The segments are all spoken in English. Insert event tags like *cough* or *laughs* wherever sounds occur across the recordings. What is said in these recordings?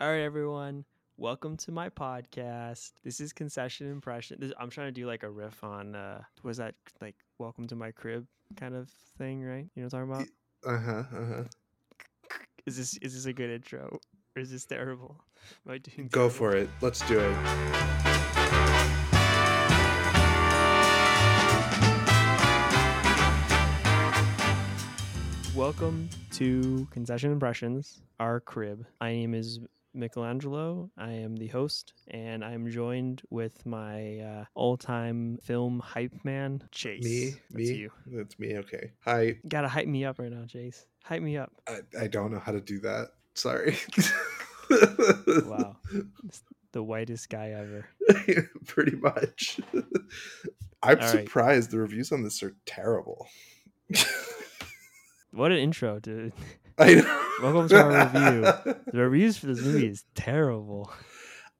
All right, everyone. Welcome to my podcast. This is Concession Impression. This, I'm trying to do like a riff on uh was that like Welcome to my crib kind of thing, right? You know what I'm talking about? Uh huh. Uh huh. Is this is this a good intro? Or is this terrible? Am I doing Go terrible? for it. Let's do it. Welcome to Concession Impressions, our crib. My name is Michelangelo. I am the host, and I'm joined with my uh, all-time film hype man, Chase. Me. That's me. you. That's me. Okay. Hi. Gotta hype me up right now, Chase. Hype me up. I, I don't know how to do that. Sorry. Wow. It's the whitest guy ever. *laughs* Pretty much. I'm All right. surprised the reviews on this are terrible. *laughs* What an intro, dude. I know. Welcome to our review. *laughs* The reviews for this movie is terrible.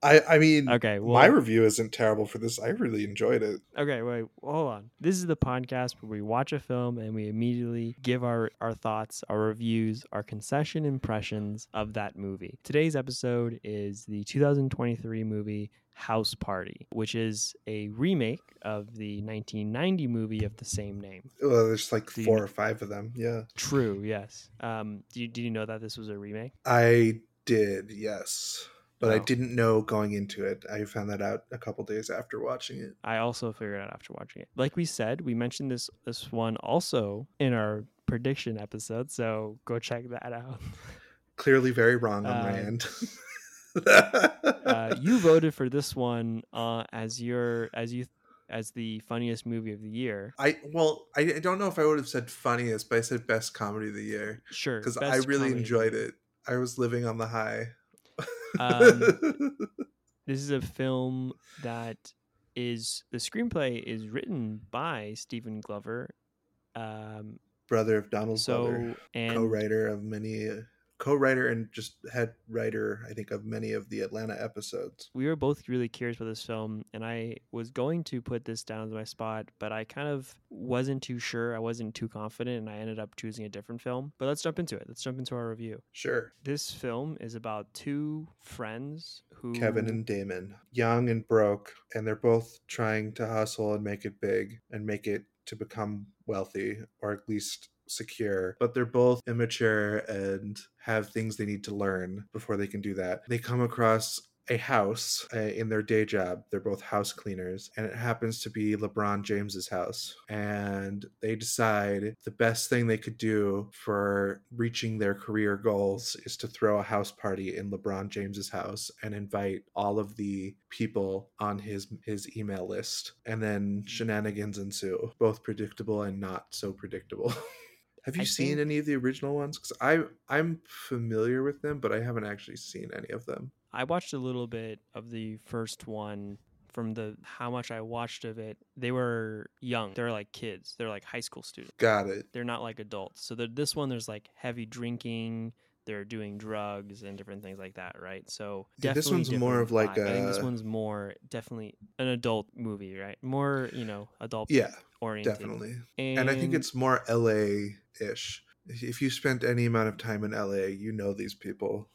I I mean, Okay, well, my review isn't terrible for this. I really enjoyed it. Okay, wait, hold on. This is the podcast where we watch a film and we immediately give our, our thoughts, our reviews, our concession impressions of that movie. Today's episode is the 2023 movie House Party, which is a remake of the 1990 movie of the same name. Well, there's like Do you four kn- or five of them. Yeah. True, yes. Um, do you, did you know that this was a remake? I did, yes. But I Oh. didn't know going into it. I found that out a couple days after watching it. I also figured out after watching it. Like we said, we mentioned this this one also in our prediction episode, so go check that out. *laughs* Clearly very wrong on my Uh, end. *laughs* *laughs* uh, you voted for this one uh, as your as you as the funniest movie of the year. I well, I, I don't know if I would have said funniest, but I said best comedy of the year Sure, because I really comedy enjoyed it. I was living on the high. Um, *laughs* This is a film that is the screenplay is written by Stephen Glover. Um, Brother of Donald so Glover, and co-writer of many, co-writer and just head writer, I think, of many of the Atlanta episodes. we were both really curious about this film and i was going to put this down as my spot but i kind of wasn't too sure. I wasn't too confident and i ended up choosing a different film. But let's jump into it. Let's jump into our review. Sure, this film is about two friends who Kevin and Damon, young and broke, and they're both trying to hustle and make it big and make it to become wealthy or at least secure. But they're both immature and have things they need to learn before they can do that. They come across a house uh, in their day job. They're both house cleaners, and it happens to be LeBron James's house. And they decide the best thing they could do for reaching their career goals is to throw a house party in LeBron James's house and invite all of the people on his his email list. And then shenanigans ensue, both predictable and not so predictable. *laughs* Have you I seen think- any of the original ones? Because I I'm familiar with them, but I haven't actually seen any of them. i watched a little bit of the first one from the how much i watched of it they were young they're like kids they're like high school students Got it. they're not like adults. So the, this one, there's like heavy drinking. They're doing drugs and different things like that, right? So Yeah, this one's more of like vibe. I think this one's more definitely an adult movie, right? More you know adult Yeah, oriented. definitely. And, And I think it's more LA ish. If you spent any amount of time in LA, you know these people.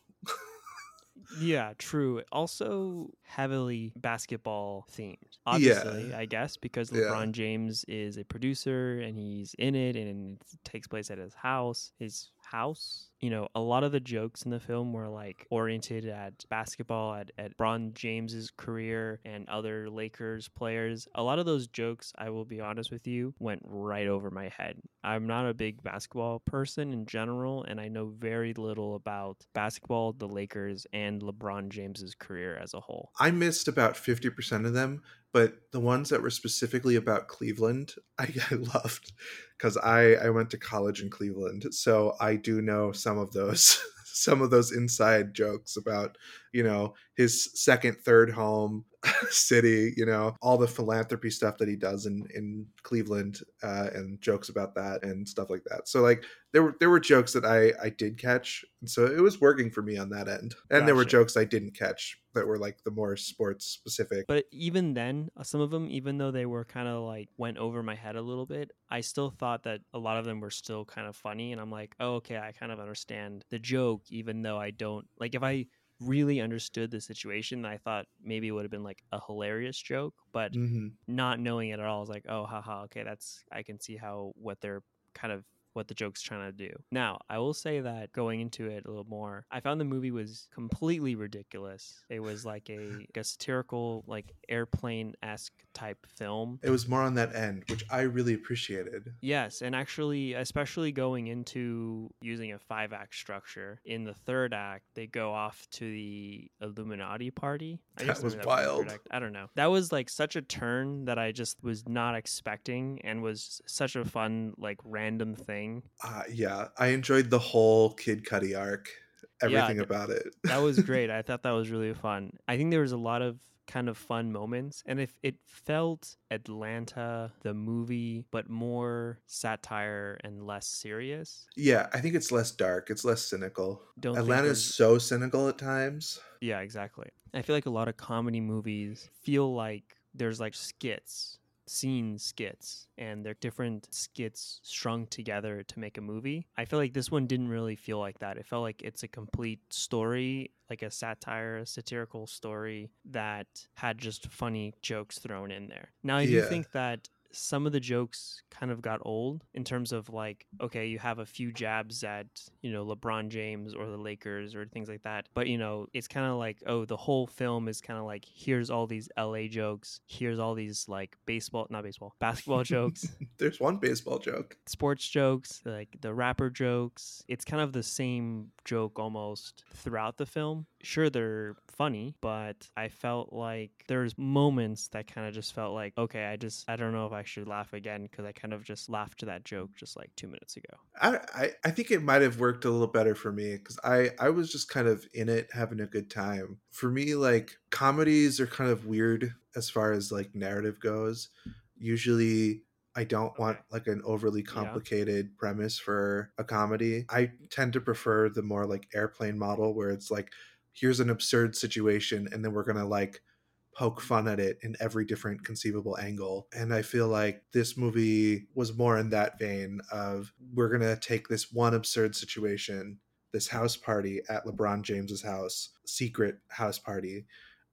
yeah, true. Also heavily basketball themed, obviously, I guess, because Yeah. LeBron James is a producer and he's in it, and it takes place at his house. His house, you know, a lot of the jokes in the film were like oriented at basketball, at at LeBron James's career and other Lakers players. A lot of those jokes, I will be honest with you, went right over my head. I'm not a big basketball person in general, and I know very little about basketball, the Lakers, and LeBron James's career as a whole. I missed about 50% of them, but the ones that were specifically about Cleveland, *laughs* I, I loved because I, I went to college in Cleveland. So I do know some of those. *laughs* Some of those inside jokes about, you know, his second, third home *laughs* city, you know, all the philanthropy stuff that he does in, in Cleveland, uh, and jokes about that and stuff like that. So like there were there were jokes that I I did catch, and so it was working for me on that end. And there were jokes I didn't catch that were like the more sports specific. But even then, uh, some of them, even though they were kind of like went over my head a little bit, I still thought that a lot of them were still kind of funny. And I'm like, oh, okay, I kind of understand the joke, even though I don't like if I really understood the situation. I thought maybe it would have been like a hilarious joke, but hmm not knowing it at all, I was like, oh, haha, okay, that's I can see how what they're kind of what the joke's trying to do. Now, I will say that going into it a little more, I found the movie was completely ridiculous. It was like a, like a satirical, like airplane esque type film. It was more on that end, which I really appreciated. Yes, and actually, especially going into using a five act structure, in the third act, they go off to the Illuminati party. That was third wild. act. I don't know. That was like such a turn that I just was not expecting and was such a fun, like random thing. Uh, yeah, I enjoyed the whole Kid Cudi arc, everything th- about it. *laughs* That was great. I thought that was really fun. I think there was a lot of kind of fun moments and if it felt Atlanta the movie but more satire and less serious. yeah, I think it's less dark. It's less cynical. Don't Atlanta's so cynical at times. Yeah, exactly. I feel like a lot of comedy movies feel like there's like skits, scene skits, and they're different skits strung together to make a movie. I feel like this one didn't really feel like that. It felt like it's a complete story, like a satire, a satirical story that had just funny jokes thrown in there. Now, I do think that some of the jokes kind of got old in terms of like okay you have a few jabs at you know lebron james or the lakers or things like that but you know it's kind of like oh the whole film is kind of like here's all these la jokes here's all these like baseball not baseball basketball *laughs* jokes. There's one baseball joke. sports jokes like the rapper jokes. It's kind of the same joke almost throughout the film. Sure they're funny but i felt like there's moments that kind of just felt like okay i just i don't know if i should laugh again because i kind of just laughed to that joke just like two minutes ago I, I, I think it might have worked a little better for me because I, I was just kind of in it having a good time. For me, like comedies are kind of weird as far as like narrative goes. Usually I don't want like an overly Yeah. complicated premise for a comedy. I tend to prefer the more like airplane model where it's like here's an absurd situation and then we're gonna like poke fun at it in every different conceivable angle. And I feel like this movie was more in that vein of we're going to take this one absurd situation, this house party at LeBron James's house, secret house party,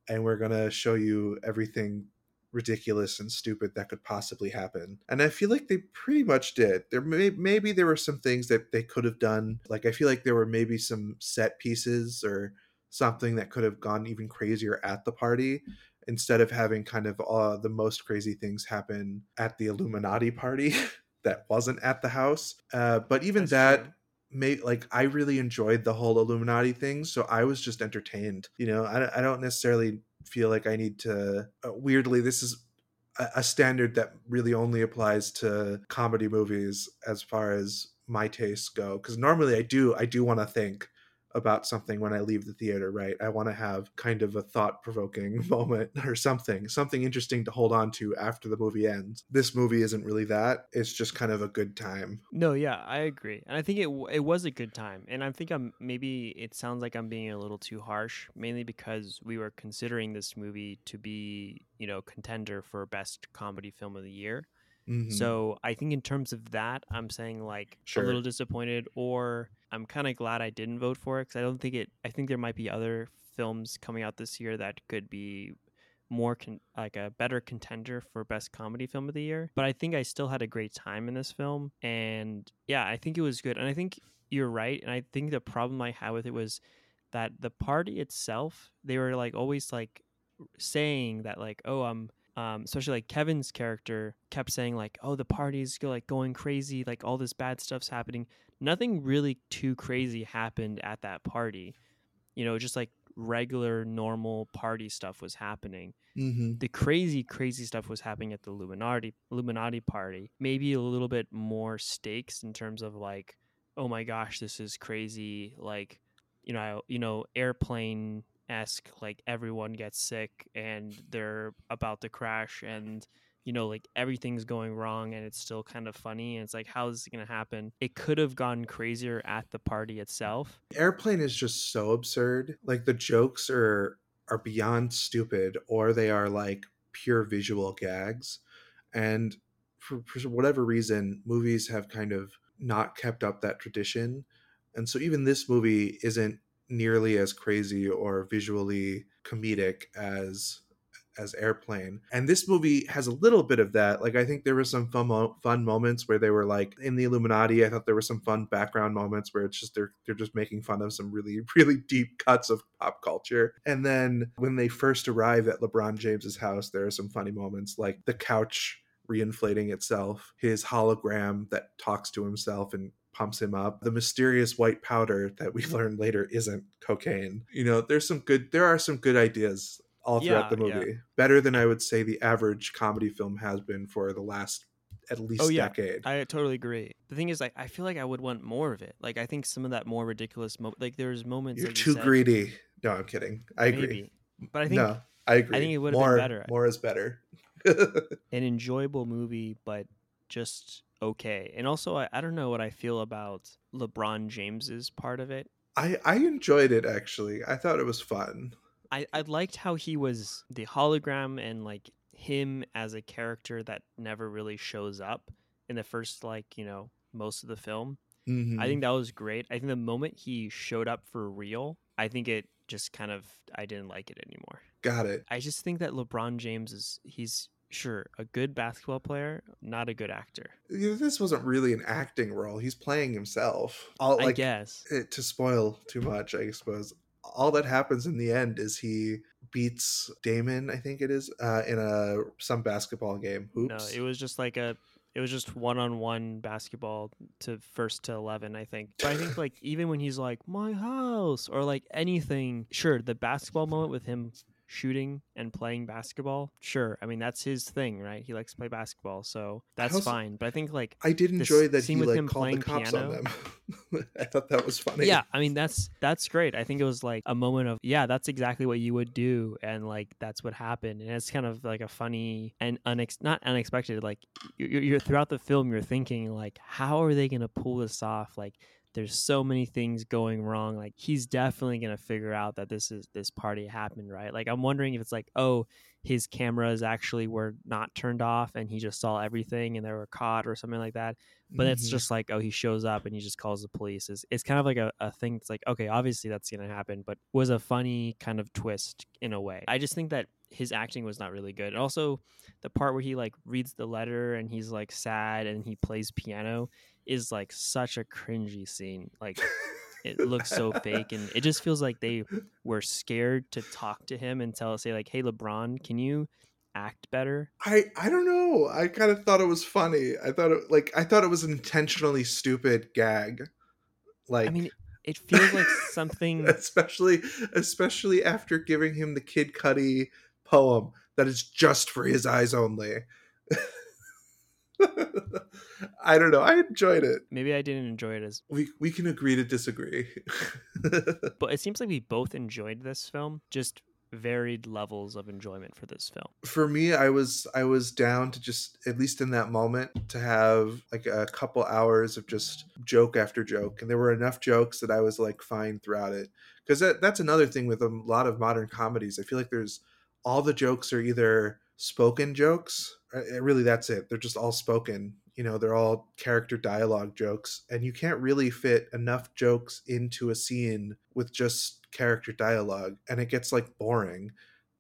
and we're going to show you everything ridiculous and stupid that could possibly happen. And I feel like they pretty much did. There may maybe there were some things that they could have done. Like I feel like there were maybe some set pieces or something that could have gone even crazier at the party instead of having kind of uh, the most crazy things happen at the Illuminati party *laughs* that wasn't at the house. Uh, but even That's that true. may like I really enjoyed the whole Illuminati thing, so I was just entertained. You know, I, I don't necessarily feel like I need to. Uh, weirdly, this is a, a standard that really only applies to comedy movies as far as my tastes go. Because normally I do I do want to think about something when I leave the theater, right? I want to have kind of a thought provoking *laughs* moment or something, something interesting to hold on to after the movie ends. This movie isn't really that. It's just kind of a good time. No, yeah, I agree, and I think it it was a good time, and I think I'm maybe it sounds like I'm being a little too harsh, mainly because we were considering this movie to be you know contender for best comedy film of the year. Mhm. So I think in terms of that, I'm saying like Sure. a little disappointed, or I'm kind of glad I didn't vote for it because I don't think it. I think there might be other films coming out this year that could be more con- like a better contender for best comedy film of the year. But I think I still had a great time in this film, and yeah, I think it was good. And I think you're right. And I think the problem I had with it was that the party itself, they were like always like saying that like, oh, I'm um, especially like Kevin's character kept saying like, "Oh, the party's like going crazy, like all this bad stuff's happening." Nothing really too crazy happened at that party. You know, just like regular normal party stuff was happening. Mhm. The crazy crazy stuff was happening at the Illuminati Illuminati party. Maybe a little bit more stakes in terms of like, "Oh my gosh, this is crazy." Like, you know, you know, airplane esque like everyone gets sick and they're about to crash and you know like everything's going wrong and it's still kind of funny and it's like how is this going to happen it could have gone crazier at the party itself Airplane is just so absurd. Like the jokes are are beyond stupid or they are like pure visual gags. And for, for whatever reason, movies have kind of not kept up that tradition. And so even this movie isn't nearly as crazy or visually comedic as as airplane and this movie has a little bit of that like i think there were some fun, mo- fun moments where they were like in the illuminati i thought there were some fun background moments where it's just they're they're just making fun of some really *laughs* really deep cuts of pop culture and then when they first arrive at lebron james's house there are some funny moments like the couch reinflating itself his hologram that talks to himself and pumps him up. The mysterious white powder that we learn later isn't cocaine. You know, there's some good there are some good ideas all throughout Yeah, the yeah. movie. Better than I would say the average comedy film has been for the last at oh, least Oh, yeah. decade. I totally agree. The thing is, like, I feel like I would want more of it. Like, I think some of that more ridiculous, mo- like, there's moments. You're you too said, greedy. No, I'm kidding. I agree. But I think no, I agree. I think it would've been more, better. More is better. *laughs* an enjoyable movie, but just okay. And also, I, I don't know what I feel about LeBron James's part of it. I I enjoyed it actually. I thought it was fun. I, I liked how he was the hologram and like him as a character that never really shows up in the first like you know most of the film. Mhm. I think that was great. I think the moment he showed up for real, I think it just kind of I didn't like it anymore. got it. I just think that LeBron James is he's sure a good basketball player, not a good actor. This wasn't really an acting role. He's playing himself. All, I like, guess. it, to spoil too much, I suppose. All that happens in the end is he beats Damon, I think it is, uh, in a some basketball game. No, it was just like a it was just one on one basketball to first to eleven, I think. But I think like even when he's like, My house or like anything, sure, the basketball moment with him shooting and playing basketball, sure. I mean that's his thing, right? He likes to play basketball, so that's also- fine. But I think like I did enjoy that he scene with like him called the playing cops on piano- them. *laughs* I thought that was funny. yeah i mean that's that's great i think it was like a moment of yeah that's exactly what you would do and like that's what happened and it's kind of like a funny and unex- not unexpected like you're, you're throughout the film you're thinking like how are they gonna pull this off like there's so many things going wrong like he's definitely gonna figure out that this is this party happened right? Like i'm wondering if it's like oh his cameras actually were not turned off and he just saw everything and they were caught or something like that. But it's Mhm. just like oh he shows up and he just calls the police. It's, it's kind of like a, a thing it's like okay obviously that's gonna happen but was a funny kind of twist in a way. I just think that his acting was not really good. And also the part where he like reads the letter and he's like sad and he plays piano is like such a cringy scene. Like *laughs* it looks so fake and it just feels like they were scared to talk to him and tell say like hey lebron can you act better I I don't know. I kind of thought it was funny. I thought it like I thought it was an intentionally stupid gag. Like i mean it feels like something *laughs* especially especially after giving him the Kid Cudi poem that is just for his eyes only. *laughs* *laughs* I don't know. I enjoyed it. maybe i didn't enjoy it as We we can agree to disagree. *laughs* but it seems like we both enjoyed this film just varied levels of enjoyment for this film for me i was i was down to just at least in that moment to have like a couple hours of just joke after joke and there were enough jokes that i was like fine throughout it because that, that's another thing with a lot of modern comedies i feel like there's all the jokes are either spoken jokes Uh, uh, really that's it. They're just all spoken you know they're all character dialogue jokes and you can't really fit enough jokes into a scene with just character dialogue and it gets like boring.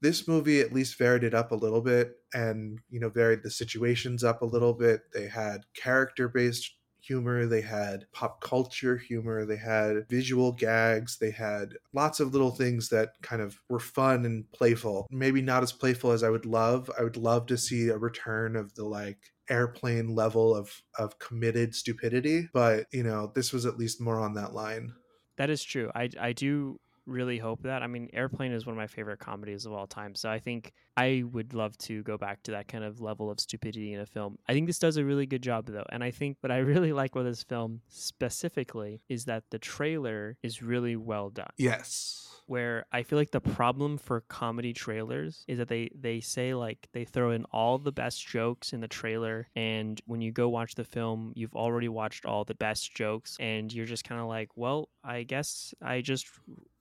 This movie at least varied it up a little bit and you know varied the situations up a little bit. They had character based humor they had pop culture humor they had visual gags they had lots of little things that kind of were fun and playful. Maybe not as playful as i would love. I would love to see a return of the like airplane level of of committed stupidity but you know this was at least more on that line. That is true. I i do really hope that. I mean airplane is one of my favorite comedies of all time so i think i would love to go back to that kind of level of stupidity in a film. I think this does a really good job though and i think what i *laughs* really like with this film specifically is that the trailer is really well done. Yes where I feel like the problem for comedy trailers is that they they say like they throw in all the best jokes in the trailer and when you go watch the film you've already watched all the best jokes and you're just kind of like well I guess I just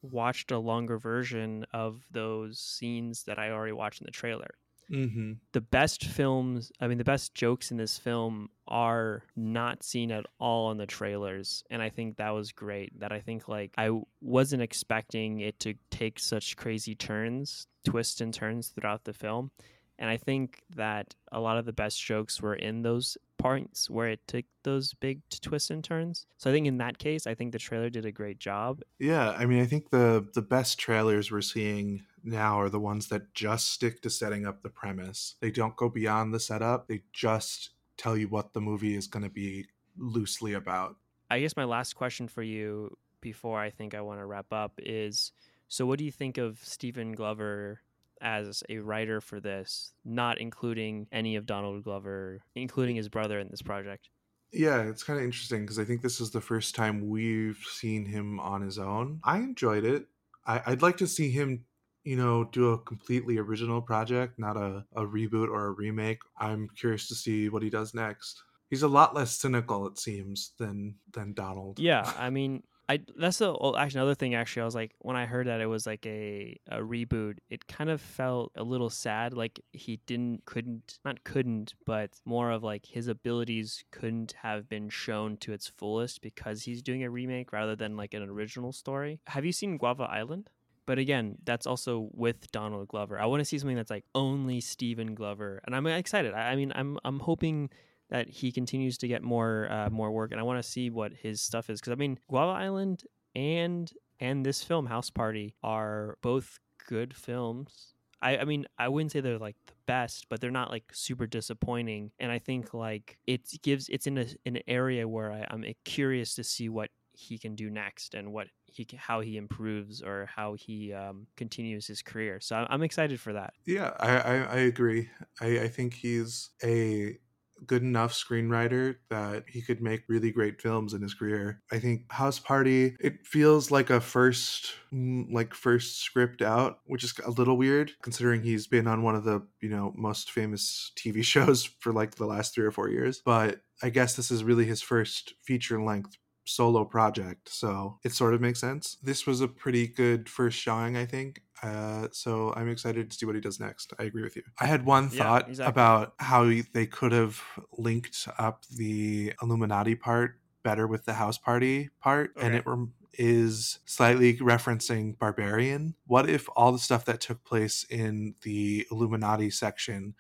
watched a longer version of those scenes that I already watched in the trailer Mm-hmm. the best films i mean the best jokes in this film are not seen at all in the trailers and i think that was great that i think like i wasn't expecting it to take such crazy turns twists and turns throughout the film and i think that a lot of the best jokes were in those parts where it took those big twists and turns so i think in that case i think the trailer did a great job Yeah, I mean, I think the the best trailers we're seeing now are the ones that just stick to setting up the premise. They don't go beyond the setup. They just tell you what the movie is going to be loosely about. I guess my last question for you before I think I want to wrap up is so what do you think of Stephen Glover as a writer for this, not including any of Donald Glover, including his brother in this project? Yeah, it's kind of interesting because I think this is the first time we've seen him on his own. I enjoyed it. I, I'd like to see him, you know, do a completely original project, not a, a reboot or a remake. I'm curious to see what he does next. He's a lot less cynical, it seems, than than Donald. Yeah, I mean, I that's the oh, actually another thing. Actually, I was like when I heard that it was like a a reboot, it kind of felt a little sad. Like he didn't couldn't not couldn't, but more of like his abilities couldn't have been shown to its fullest because he's doing a remake rather than like an original story. Have you seen Guava Island? But again, that's also with Donald Glover. I want to see something that's like only Stephen Glover, and I'm excited. I, I mean, I'm I'm hoping that he continues to get more uh, more work, and I want to see what his stuff is because I mean, Guava Island and and this film House Party are both good films. I, I mean, I wouldn't say they're like the best, but they're not like super disappointing. And I think like it gives it's in a, an area where I, I'm curious to see what he can do next and what he how he improves or how he um, continues his career. So I'm, I'm excited for that. Yeah, I, I, I agree. I, I think he's a good enough screenwriter that he could make really great films in his career. I think House Party it feels like a first mm, like first script out, which is a little weird considering he's been on one of the, you know, most famous TV *laughs* shows for like the last 3 or 4 years. But I guess this is really his first feature length solo project so it sort of makes sense this was a pretty good first showing i think uh, so i'm excited to see what he does next i agree with you i had one Yeah, thought exactly. about how they could have linked up the illuminati part better with the house party part and Okay. it rem- is slightly referencing barbarian what if all the stuff that took place in the illuminati section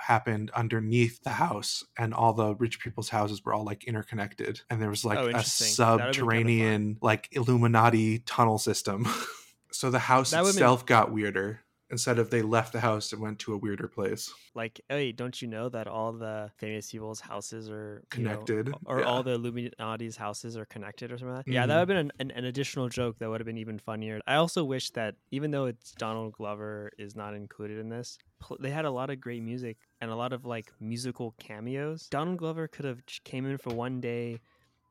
happened underneath the house and all the rich people's houses were all like interconnected and there was like Oh, a interesting. That would've been kinda subterranean like illuminati tunnel system. *laughs* So the house That itself got weirder instead of they left the house and went to a weirder place Like, hey, don't you know that all the famous people's houses are you know, Connected, or yeah. all the Illuminati's houses are connected, or something like that? Yeah, Mhm. that would have been an, an, an additional joke that would have been even funnier. I also wish that even though it's Donald Glover is not included in this, pl- they had a lot of great music and a lot of like musical cameos. Donald Glover could have came in for one day,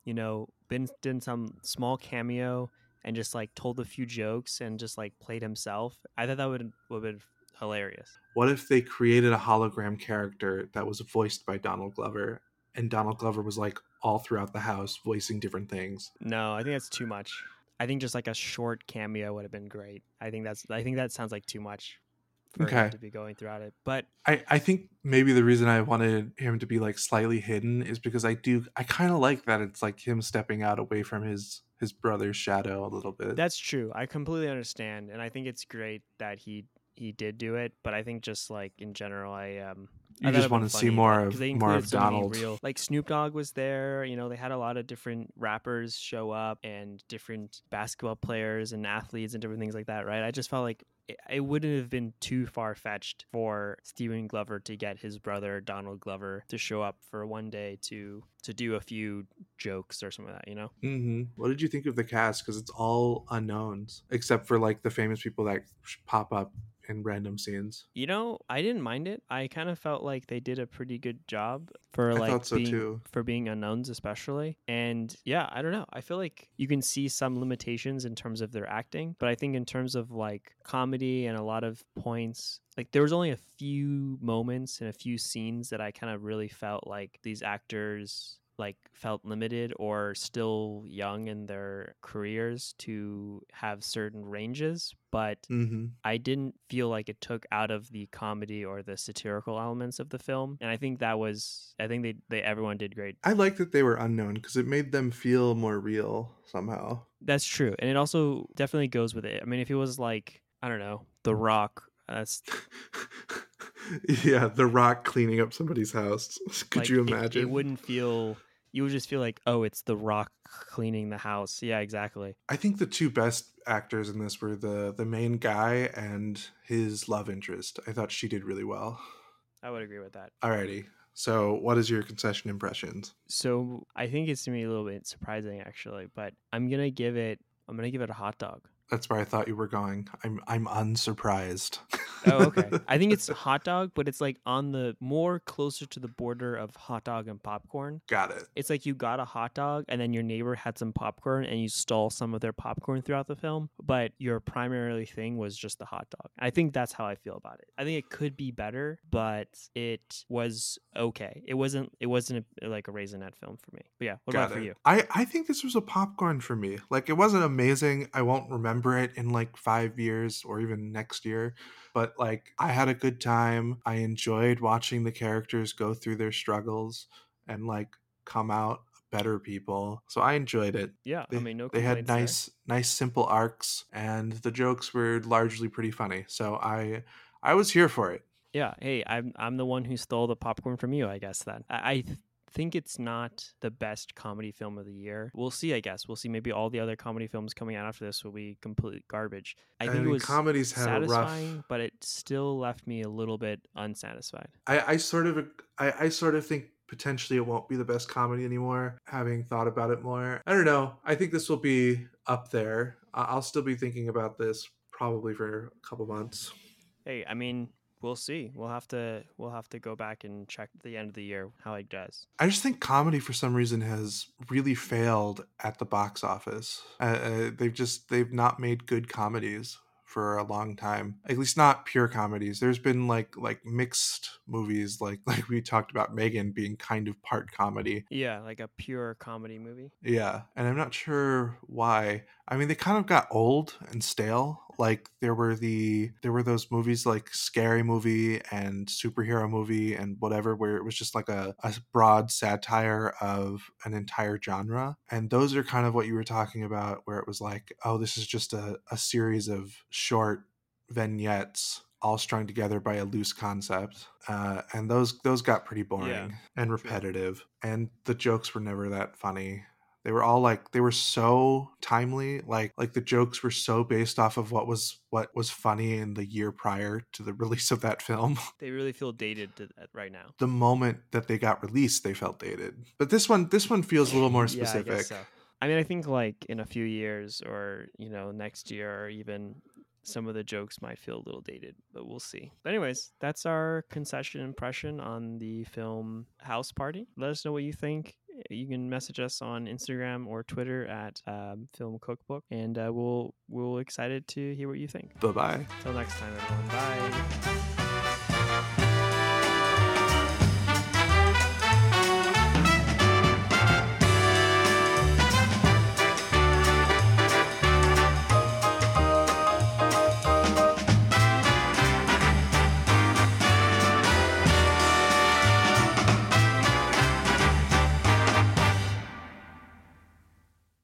you know, been did some small cameo and just like told a few jokes and just like played himself. I thought that would would have been hilarious. what if they created a hologram character that was voiced by donald glover and donald glover was like all throughout the house voicing different things No, I think that's too much. I think just like a short cameo would have been great. I think that's I think that sounds like too much for Okay. him to be going throughout it. But I, I think maybe the reason I wanted him to be like slightly hidden is because I do I kind of like that it's like him stepping out away from his his brother's shadow a little bit. that's true. I completely understand, and I think it's great that he he did do it. But I think just like in general, I um. You I just wanna see more of- 'cause more of so Donald. Real, like Snoop Dogg was there. You know, they had a lot of different rappers show up and different basketball players and athletes and different things like that. Right? I just felt like it, wouldn't have been too far fetched for Stephen Glover to get his brother Donald Glover to show up for one day to to do a few jokes or something like that. You know? Mm-hmm. What did you think of the cast? Because it's all unknowns, except for like the famous people that pop up in random scenes. You know, I didn't mind it. I kind of felt like they did a pretty good job for I like so being too. for being unknowns especially. And yeah, I don't know. I feel like you can see some limitations in terms of their acting, but I think in terms of like comedy and a lot of points, like there was only a few moments and a few scenes that I kind of really felt like these actors like felt limited or still young in their careers to have certain ranges, but hmm I didn't feel like it took out of the comedy or the satirical elements of the film. And I think that was I think they, they everyone did great. I like that they were unknown because it made them feel more real somehow. That's true. And it also definitely goes with it. I mean if it was like, I don't know, The Rock, that's *laughs* yeah, The Rock cleaning up somebody's house. *laughs* Could like, you it- imagine? It, wouldn't feel you would just feel like, oh, it's The Rock cleaning the house. Yeah, exactly. I think the two best actors in this were the the main guy and his love interest. I thought she did really well. I would agree with that. Alrighty. So, what is your concession impressions? So I think it's gonna be a little bit surprising actually, but I'm gonna give it I'm gonna give it a hot dog. That's where I thought you were going. I'm I'm unsurprised. Oh, okay. *laughs* I think it's hot dog, but it's like on the more closer to the border of hot dog and popcorn. Got it. It's like you got a hot dog and then your neighbor had some popcorn and you stole some of their popcorn throughout the film, but your primary thing was just the hot dog. I think that's how I feel about it. I think it could be better, but it was okay. It wasn't it wasn't a, like a raisinette film for me. But yeah, what Got about for you? I, I think this was a popcorn for me. Like it wasn't amazing. I won't remember it in like five years or even next year. But like I had a good time. I enjoyed watching the characters go through their struggles and like come out better people. So I enjoyed it. Yeah, They, I mean no they had complaints there. nice nice simple arcs and the jokes were largely pretty funny. So I I was here for it. Yeah. Hey, I'm I'm the one who stole the popcorn from you. I guess then I, I think it's not the best comedy film of the year. We'll see. I guess we'll see. Maybe all the other comedy films coming out after this will be complete garbage. I think mean, it was comedies a rough satisfying, but it still left me a little bit unsatisfied. I, I sort of I, I sort of think potentially it won't be the best comedy anymore having thought about it more i don't know i think this will be up there i'll still be thinking about this probably for a couple months Hey, I mean, we'll see. We'll have to we'll have to go back and check the end of the year how it does. i just think comedy for some reason has really failed at the box office uh, uh, they've just they've not made good comedies for a long time at least not pure comedies there's been like like mixed movies like *laughs* like we talked about megan being kind of part comedy Yeah, like a pure comedy movie. Yeah, and I'm not sure why. I mean, they kind of got old and stale. Like there were the there were those movies like Scary Movie and Superhero Movie and whatever where it was just like a, a broad satire of an entire genre. And those are kind of what you were talking about where it was like, oh, this is just a, a series of short vignettes all strung together by a loose concept uh, and those those got pretty boring and repetitive and the jokes were never that funny they were all like they were so timely like like the jokes were so based off of what was what was funny in the year prior to the *laughs* release of that film They really feel dated to that right now. the moment that they got released they felt dated but this one this one feels a little more Yeah, I specific so. I mean, I think like in a few years or, you know, next year or even some of the jokes might feel a little dated, but we'll see. But anyways, that's our concession impression on the film House Party. Let us know what you think. You can message us on Instagram or Twitter at um, Film Cookbook, and uh, we'll we'll excited to hear what you think. bye bye Till next time, everyone. Bye.